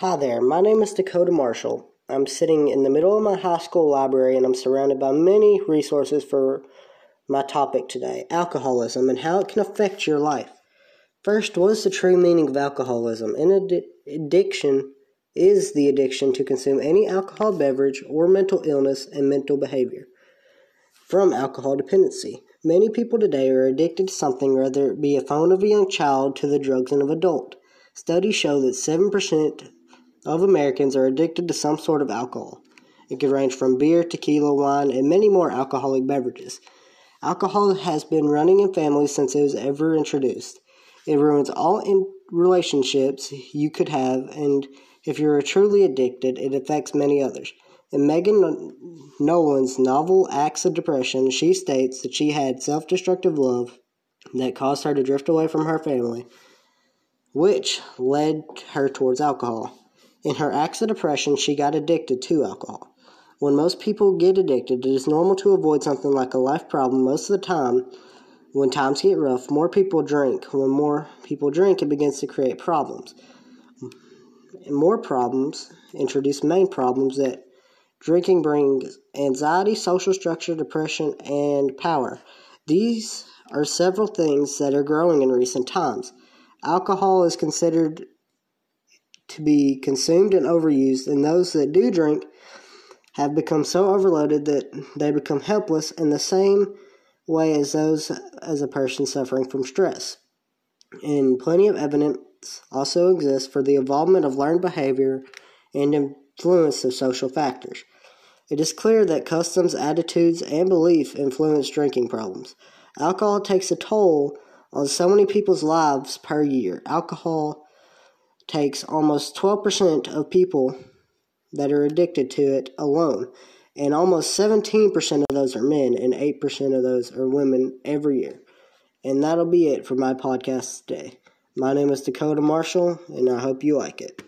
Hi there, my name is Dakota Marshall. I'm sitting in the middle of my high school library and I'm surrounded by many resources for my topic today alcoholism and how it can affect your life. First, what is the true meaning of alcoholism? An ad- addiction is the addiction to consume any alcohol beverage or mental illness and mental behavior from alcohol dependency. Many people today are addicted to something, whether it be a phone of a young child to the drugs of an adult. Studies show that 7% of Americans are addicted to some sort of alcohol. It could range from beer, tequila, wine, and many more alcoholic beverages. Alcohol has been running in families since it was ever introduced. It ruins all in relationships you could have, and if you're truly addicted, it affects many others. In Megan Nolan's novel Acts of Depression, she states that she had self destructive love that caused her to drift away from her family, which led her towards alcohol. In her acts of depression, she got addicted to alcohol. When most people get addicted, it is normal to avoid something like a life problem most of the time. When times get rough, more people drink. When more people drink, it begins to create problems. More problems introduce main problems that drinking brings anxiety, social structure, depression, and power. These are several things that are growing in recent times. Alcohol is considered to be consumed and overused, and those that do drink have become so overloaded that they become helpless in the same way as those as a person suffering from stress. And plenty of evidence also exists for the involvement of learned behavior and influence of social factors. It is clear that customs, attitudes, and belief influence drinking problems. Alcohol takes a toll on so many people's lives per year. Alcohol takes almost 12% of people that are addicted to it alone. And almost 17% of those are men, and 8% of those are women every year. And that'll be it for my podcast today. My name is Dakota Marshall, and I hope you like it.